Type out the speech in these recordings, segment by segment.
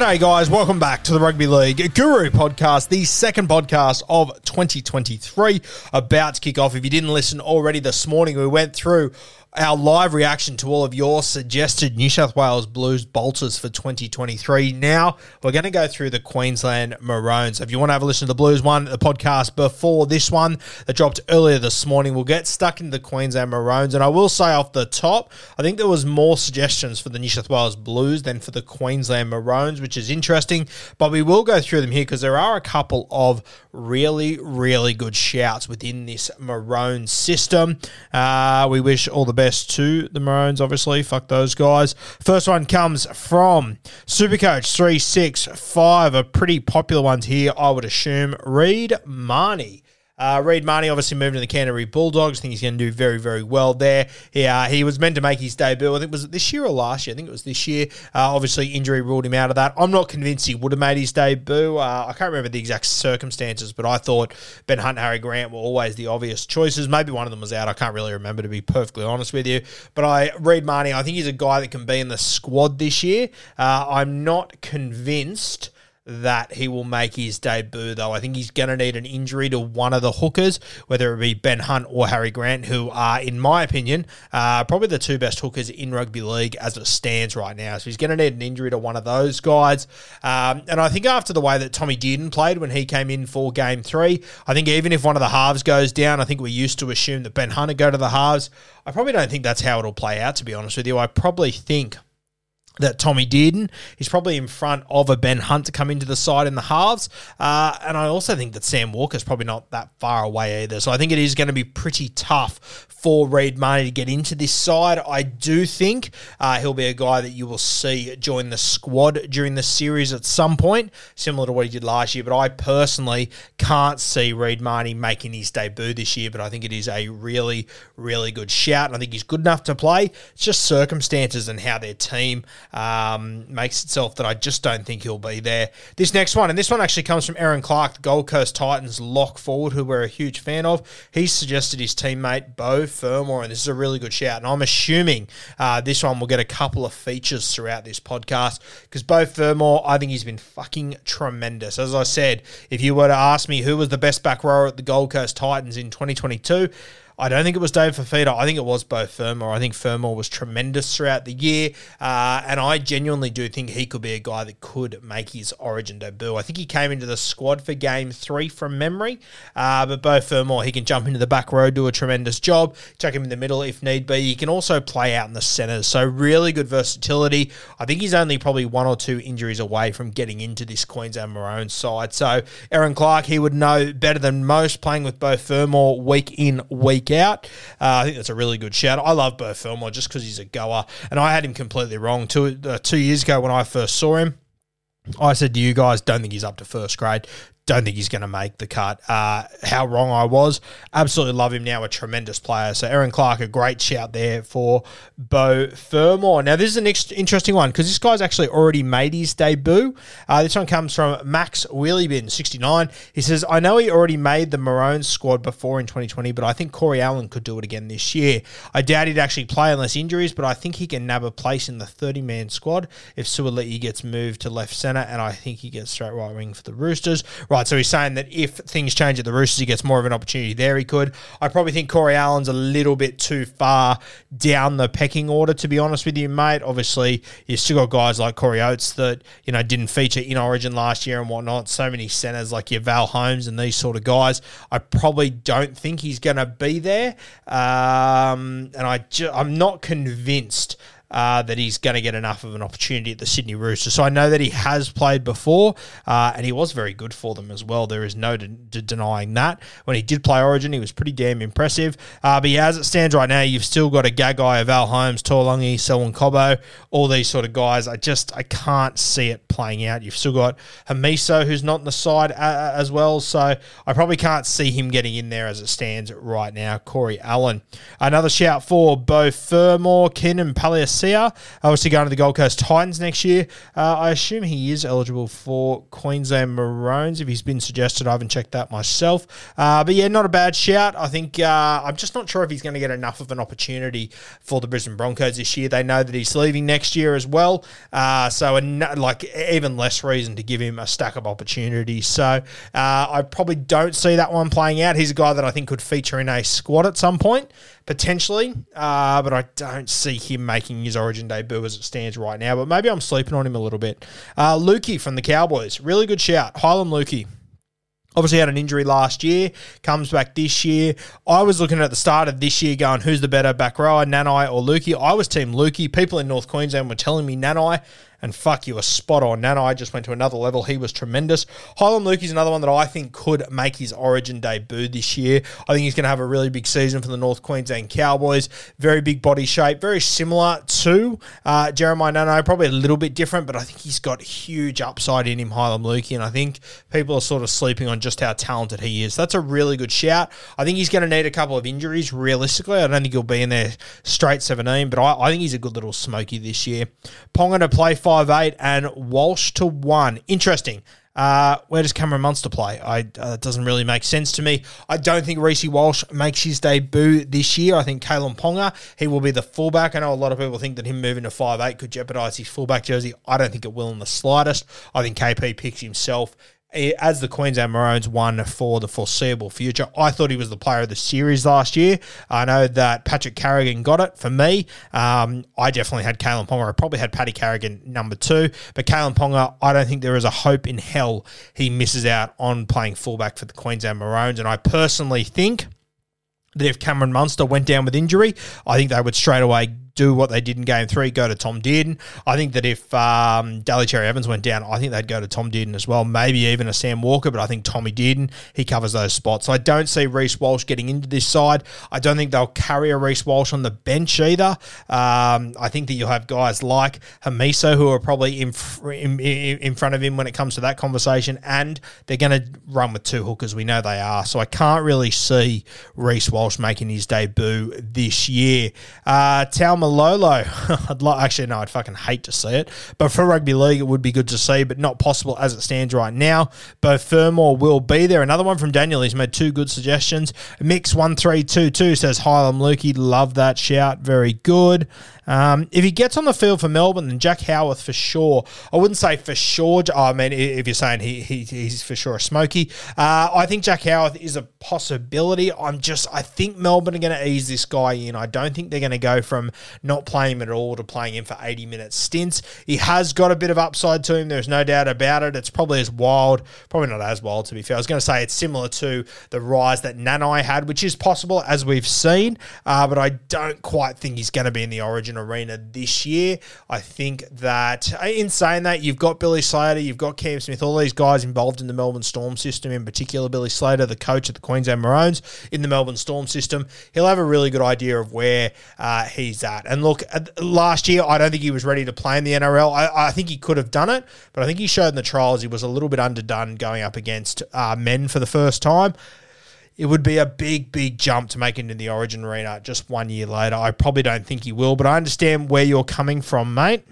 G'day, guys. Welcome back to the Rugby League Guru podcast, the second podcast of 2023, about to kick off. If you didn't listen already this morning, we went through our live reaction to all of your suggested New South Wales Blues bolters for 2023. Now, we're going to go through the Queensland Maroons. If you want to have a listen to the Blues one, the podcast before this one that dropped earlier this morning, we'll get stuck into the Queensland Maroons. And I will say off the top, I think there was more suggestions for the New South Wales Blues than for the Queensland Maroons, which is interesting. But we will go through them here because there are a couple of really, really good shouts within this Maroon system. Uh, we wish all the best to the Maroons, obviously. Fuck those guys. First one comes from Supercoach 365, a pretty popular ones here, I would assume. Reed Mahoney. Uh, Reed Mahoney obviously moved to the Canterbury Bulldogs. I think he's going to do very, very well there. He, uh, he was meant to make his debut. I think was it this year or last year? I think it was this year. Uh, obviously, injury ruled him out of that. I'm not convinced he would have made his debut. Uh, I can't remember the exact circumstances, but I thought Ben Hunt, Harry Grant were always the obvious choices. Maybe one of them was out. I can't really remember to be perfectly honest with you. But I Reed Mahoney. I think he's a guy that can be in the squad this year. Uh, I'm not convinced that he will make his debut, though. I think he's going to need an injury to one of the hookers, whether it be Ben Hunt or Harry Grant, who are, in my opinion, uh, probably the two best hookers in rugby league as it stands right now. So he's going to need an injury to one of those guys. Um, and I think after the way that Tommy Dearden played when he came in for game three, I think even if one of the halves goes down, I think we used to assume that Ben Hunt would go to the halves. I probably don't think that's how it'll play out, to be honest with you. I probably think that Tommy Dearden is probably in front of a Ben Hunt to come into the side in the halves. Uh, and I also think that Sam Walker's probably not that far away either. So I think it is going to be pretty tough for Reed Mahoney to get into this side. I do think uh, he'll be a guy that you will see join the squad during the series at some point, similar to what he did last year. But I personally can't see Reed Mahoney making his debut this year. But I think it is a really, really good shout. And I think he's good enough to play. It's just circumstances and how their team um, makes itself that I just don't think he'll be there. This next one, and this one actually comes from Erin Clark, the Gold Coast Titans lock forward, who we're a huge fan of. He suggested his teammate Beau Fermor, and this is a really good shout. And I'm assuming uh, this one will get a couple of features throughout this podcast because Beau Fermor, I think he's been fucking tremendous. As I said, if you were to ask me who was the best back rower at the Gold Coast Titans in 2022, I don't think it was Dave Fifita. I think it was Beau Fermor. I think Fermor was tremendous throughout the year. Uh, and I genuinely do think he could be a guy that could make his origin debut. I think he came into the squad for game three from memory. Uh, but Beau Fermor, he can jump into the back row, do a tremendous job, chuck him in the middle if need be. He can also play out in the centres. So really good versatility. I think he's only probably one or two injuries away from getting into this Queensland Maroons side. So Erin Clark, he would know better than most playing with Beau Fermor week in, week out. Uh, I think that's a really good shout. I love Beau Fermor just because he's a goer, and I had him completely wrong two uh, two years ago when I first saw him. I said to you guys, don't think he's up to first grade. Don't think he's going to make the cut. Uh, how wrong I was. Absolutely love him now, a tremendous player. So Erin Clark, a great shout there for Beau Fermor. Now, this is an ex- interesting one because this guy's actually already made his debut. Uh, this one comes from Max Wheeliebin, 69. He says, I know he already made the Maroons squad before in 2020, but I think Corey Allen could do it again this year. I doubt he'd actually play unless injuries, but I think he can nab a place in the 30 man squad if Suaalii gets moved to left centre, and I think he gets straight right wing for the Roosters. Right, so he's saying that if things change at the Roosters, he gets more of an opportunity there. He could. I probably think Corey Allen's a little bit too far down the pecking order, to be honest with you, mate. Obviously, you've still got guys like Corey Oates that, you know, didn't feature in Origin last year and whatnot. So many centres like your Val Holmes and these sort of guys. I probably don't think he's going to be there. Um, and I ju- I'm not convinced uh, that he's going to get enough of an opportunity at the Sydney Roosters. So I know that he has played before, uh, and he was very good for them as well. There is no de- de- denying that. When he did play Origin, he was pretty damn impressive. Uh, but yeah, as it stands right now, you've still got a Gagai, Val Holmes, Taulagi, Selwyn Cobbo, all these sort of guys. I just I can't see it playing out. You've still got Hamiso, who's not in the side uh, as well. So I probably can't see him getting in there as it stands right now. Corey Allen. Another shout for Beau and Keenan Palasia obviously going to the Gold Coast Titans next year. Uh, I assume he is eligible for Queensland Maroons if he's been suggested. I haven't checked that myself. Uh, but yeah, not a bad shout. I think uh, I'm just not sure if he's going to get enough of an opportunity for the Brisbane Broncos this year. They know that he's leaving next year as well. Uh, so, like, even less reason to give him a stack of opportunities. So, uh, I probably don't see that one playing out. He's a guy that I think could feature in a squad at some point potentially, uh, but I don't see him making his Origin debut as it stands right now. But maybe I'm sleeping on him a little bit. Uh, Luki from the Cowboys, really good shout. Heilum Luki. Obviously had an injury last year, comes back this year. I was looking at the start of this year going, who's the better back rower, Nanai or Luki? I was team Luki. People in North Queensland were telling me Nanai and fuck, you were spot on. Nana, I just went to another level. He was tremendous. Heilum Luki is another one that I think could make his origin debut this year. I think he's going to have a really big season for the North Queensland Cowboys. Very big body shape, very similar to uh, Jeremiah Nanai, probably a little bit different, but I think he's got huge upside in him, Heilum Luki, and I think people are sort of sleeping on just how talented he is. That's a really good shout. I think he's going to need a couple of injuries, realistically. I don't think he'll be in there straight 17, but I, I think he's a good little smoky this year. Ponga to play five eight and Walsh to one. Interesting. Uh, where does Cameron Munster play? I uh, doesn't really make sense to me. I don't think Reece Walsh makes his debut this year. I think Kalyn Ponga he will be the fullback. I know a lot of people think that him moving to five eight could jeopardise his fullback jersey. I don't think it will in the slightest. I think KP picks himself as the Queensland Maroons won for the foreseeable future. I thought he was the player of the series last year. I know that Patrick Carrigan got it for me. Um, I definitely had Kalyn Ponga. I probably had Paddy Carrigan number two, but Kalyn Ponga, I don't think there is a hope in hell he misses out on playing fullback for the Queensland Maroons. And I personally think that if Cameron Munster went down with injury, I think they would straight away do what they did in game three, go to Tom Dearden. I think that if um, Daly Cherry Evans went down, I think they'd go to Tom Dearden as well. Maybe even a Sam Walker, but I think Tommy Dearden, he covers those spots. So I don't see Reece Walsh getting into this side. I don't think they'll carry a Reece Walsh on the bench either. Um, I think that you'll have guys like Hamiso who are probably in, in, in front of him when it comes to that conversation, and they're going to run with two hookers. We know they are. So I can't really see Reece Walsh making his debut this year. Uh, Talma Lolo. I'd like, actually, no, I'd fucking hate to see it. But for rugby league, it would be good to see, but not possible as it stands right now. Beau Fermor will be there. Another one from Daniel. He's made two good suggestions. Mix one three two two says Heilum Luki. Love that shout. Very good. Um, if he gets on the field for Melbourne, then Jack Howarth for sure. I wouldn't say for sure. I mean, if you're saying he, he he's for sure a smoky, uh, I think Jack Howarth is a possibility. I'm just, I think Melbourne are going to ease this guy in. I don't think they're going to go from not playing him at all to playing him for 80 minute stints. He has got a bit of upside to him. There's no doubt about it. It's probably as wild, probably not as wild to be fair. I was going to say it's similar to the rise that Nanai had, which is possible as we've seen, uh, but I don't quite think he's going to be in the origin arena this year. I think that in saying that, you've got Billy Slater, you've got Cam Smith, all these guys involved in the Melbourne Storm system, in particular Billy Slater, the coach at the Queensland Maroons in the Melbourne Storm system. He'll have a really good idea of where uh, he's at that. And look, last year, I don't think he was ready to play in the NRL. I, I think he could have done it, but I think he showed in the trials he was a little bit underdone going up against uh, men for the first time. It would be a big, big jump to make it into the Origin arena just one year later. I probably don't think he will, but I understand where you're coming from, mate.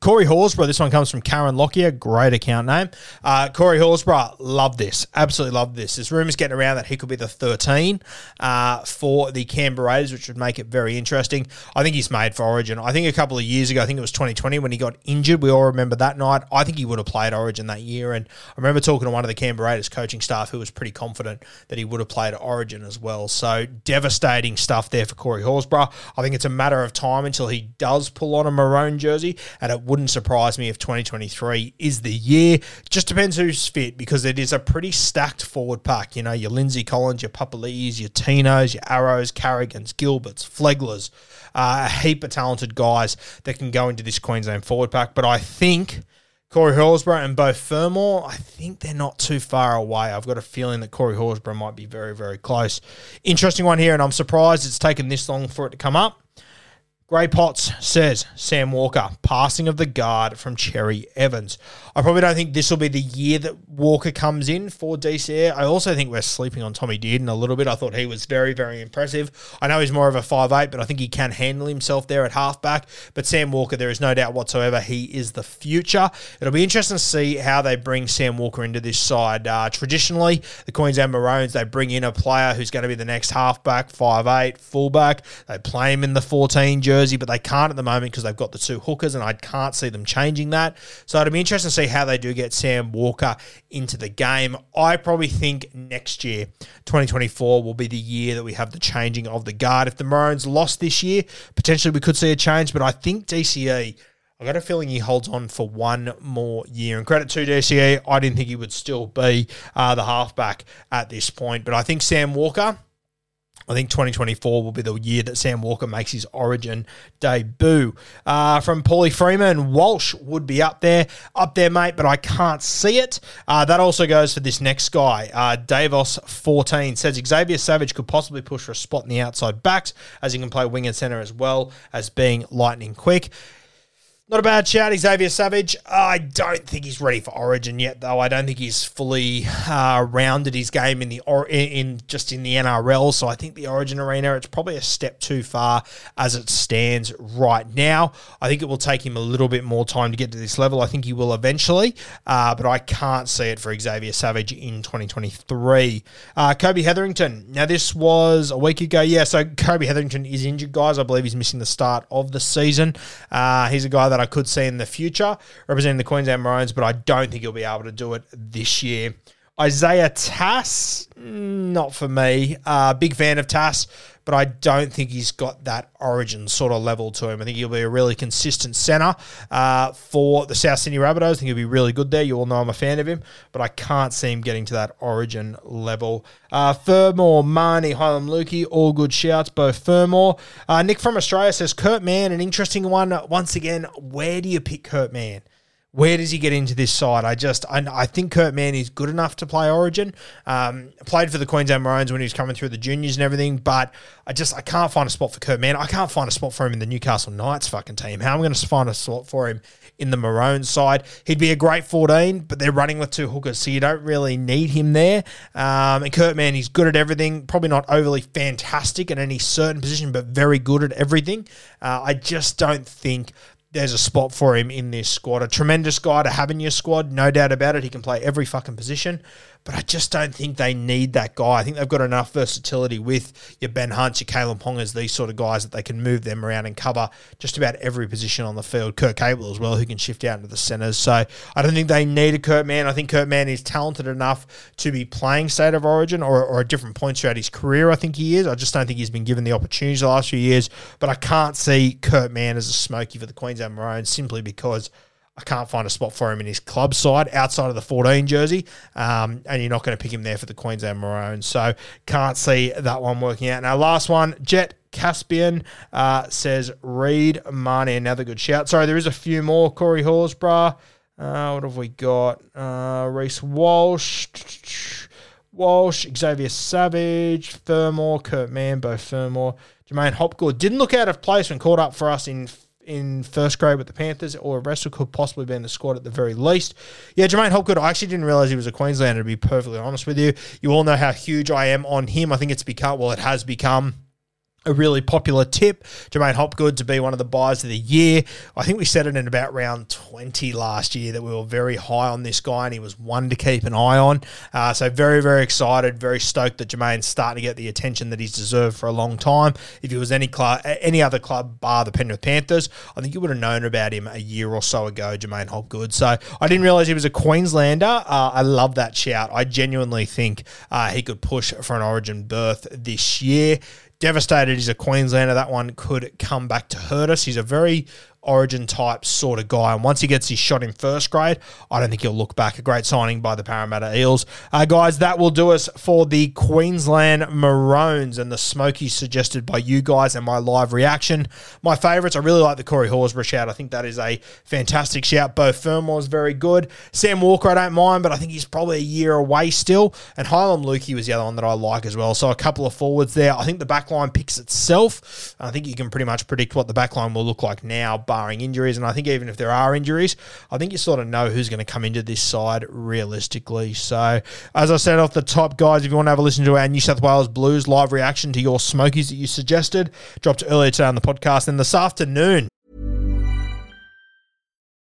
Corey Horsburgh, this one comes from Karen Lockyer, great account name. Uh, Corey Horsburgh, love this, absolutely love this. There's rumours getting around that he could be the 13 uh, for the Canberra Raiders, which would make it very interesting. I think he's made for Origin. I think a couple of years ago, I think it was 2020 when he got injured. We all remember that night. I think he would have played Origin that year, and I remember talking to one of the Canberra Raiders coaching staff who was pretty confident that he would have played Origin as well. So devastating stuff there for Corey Horsburgh. I think it's a matter of time until he does pull on a maroon jersey, and it wouldn't surprise me if 2023 is the year. Just depends who's fit because it is a pretty stacked forward pack. You know, your Lindsay Collins, your Papali'is, your Tinos, your Arrows, Carrigans, Gilberts, Fleglers, uh, a heap of talented guys that can go into this Queensland forward pack. But I think. Corey Horsburgh and Beau Fermor, I think they're not too far away. I've got a feeling that Corey Horsburgh might be very, very close. Interesting one here, and I'm surprised it's taken this long for it to come up. Grey Potts says Sam Walker, passing of the guard from Cherry Evans. I probably don't think this will be the year that Walker comes in for DCE. I also think we're sleeping on Tommy Dearden a little bit. I thought he was very, very impressive. I know he's more of a five eight, but I think he can handle himself there at halfback. But Sam Walker, there is no doubt whatsoever, he is the future. It'll be interesting to see how they bring Sam Walker into this side. Uh, traditionally, the Queensland Maroons, they bring in a player who's going to be the next halfback, five eight, fullback. They play him in the 14 jersey jersey, but they can't at the moment because they've got the two hookers, and I can't see them changing that. So it'll be interesting to see how they do get Sam Walker into the game. I probably think next year, 2024, will be the year that we have the changing of the guard. If the Maroons lost this year, potentially we could see a change, but I think DCE. I got a feeling he holds on for one more year. And credit to DCE, I didn't think he would still be uh, the halfback at this point. But I think Sam Walker, I think 2024 will be the year that Sam Walker makes his origin debut. Uh, from Paulie Freeman, Walsh would be up there, up there, mate, but I can't see it. Uh, that also goes for this next guy. Uh, Davos14 says Xavier Savage could possibly push for a spot in the outside backs, as he can play wing and centre as well as being lightning quick. Not a bad shout, Xavier Savage. I don't think he's ready for Origin yet, though. I don't think he's fully uh, rounded his game in the or in, just in the NRL. So I think the Origin arena it's probably a step too far as it stands right now. I think it will take him a little bit more time to get to this level. I think he will eventually, uh, but I can't see it for Xavier Savage in 2023. Uh, Kobe Hetherington. Now this was a week ago. Yeah, so Kobe Hetherington is injured, guys. I believe he's missing the start of the season. Uh, he's a guy that that I could see in the future representing the Queensland Maroons, but I don't think he'll be able to do it this year. Isaiah Tass, not for me. Uh, big fan of Tass, but I don't think he's got that origin sort of level to him. I think he'll be a really consistent centre uh, for the South Sydney Rabbitohs. I think he'll be really good there. You all know I'm a fan of him, but I can't see him getting to that origin level. Uh, Fermor, Mahoney, Heilum Luki, all good shouts, both Fermor. Uh, Nick from Australia says, Kurt Mann, an interesting one. Once again, where do you pick Kurt Mann? Where does he get into this side? I just, I, I think Kurt Mann is good enough to play Origin. Um, played for the Queensland Maroons when he was coming through the juniors and everything, but I just, I can't find a spot for Kurt Mann. I can't find a spot for him in the Newcastle Knights fucking team. How am I going to find a spot for him in the Maroons side? He'd be a great 14, but they're running with two hookers, so you don't really need him there. Um, and Kurt Mann, he's good at everything. Probably not overly fantastic in any certain position, but very good at everything. Uh, I just don't think there's a spot for him in this squad. A tremendous guy to have in your squad, no doubt about it. He can play every fucking position but I just don't think they need that guy. I think they've got enough versatility with your Ben Hunts, your Kalyn Pongas, these sort of guys that they can move them around and cover just about every position on the field. Kurt Capewell as well, who can shift out into the centres. So I don't think they need a Kurt Mann. I think Kurt Mann is talented enough to be playing State of Origin or, or at different points throughout his career. I think he is. I just don't think he's been given the opportunities the last few years. But I can't see Kurt Mann as a smoky for the Queensland Maroons simply because – I can't find a spot for him in his club side outside of the 14 jersey, um, and you're not going to pick him there for the Queensland Maroons. So can't see that one working out. Now, last one, Jet Caspian uh, says Reed Mahoney, another good shout. Sorry, there is a few more. Corey Horsburgh. Uh, what have we got? Uh, Reece Walsh. Walsh, Xavier Savage, Fermor, Kurt Mann, both Fermor, J'maine Hopgood. Didn't look out of place when called up for us in in first grade with the Panthers, or a Wrestle could possibly be in the squad at the very least. Yeah, J'maine Hopgood, I actually didn't realize he was a Queenslander, to be perfectly honest with you. You all know how huge I am on him. I think it's become, well, it has become a really popular tip. J'maine Hopgood to be one of the buys of the year. I think we said it in about round 20 last year that we were very high on this guy and he was one to keep an eye on. Uh, so very, very excited, very stoked that J'maine's starting to get the attention that he's deserved for a long time. If he was any club, any other club bar the Penrith Panthers, I think you would have known about him a year or so ago, J'maine Hopgood. So I didn't realize he was a Queenslander. Uh, I love that shout. I genuinely think uh, he could push for an origin berth this year devastated he's a Queenslander. That one could come back to hurt us. He's a very origin type sort of guy. And once he gets his shot in first grade, I don't think he'll look back. A great signing by the Parramatta Eels. Uh, guys, that will do us for the Queensland Maroons and the Smokies suggested by you guys and my live reaction. My favourites, I really like the Corey Horsburgh shout. I think that is a fantastic shout. Beau is very good. Sam Walker, I don't mind, but I think he's probably a year away still. And Heilum Luki was the other one that I like as well. So a couple of forwards there. I think the backline picks itself. I think you can pretty much predict what the backline will look like now, but barring injuries. And I think even if there are injuries, I think you sort of know who's going to come into this side realistically. So, as I said off the top, guys, if you want to have a listen to our New South Wales Blues live reaction to your Smokies that you suggested, dropped earlier today on the podcast. And this afternoon,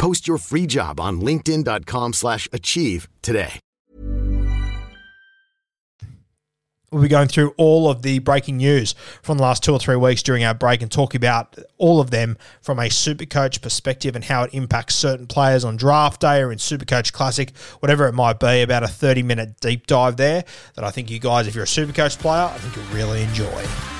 Post your free job on linkedin.com slash achieve today. We'll be going through all of the breaking news from the last two or three weeks during our break and talk about all of them from a super coach perspective and how it impacts certain players on draft day or in super coach classic, whatever it might be. About a 30 minute deep dive there that I think you guys, if you're a super coach player, I think you'll really enjoy.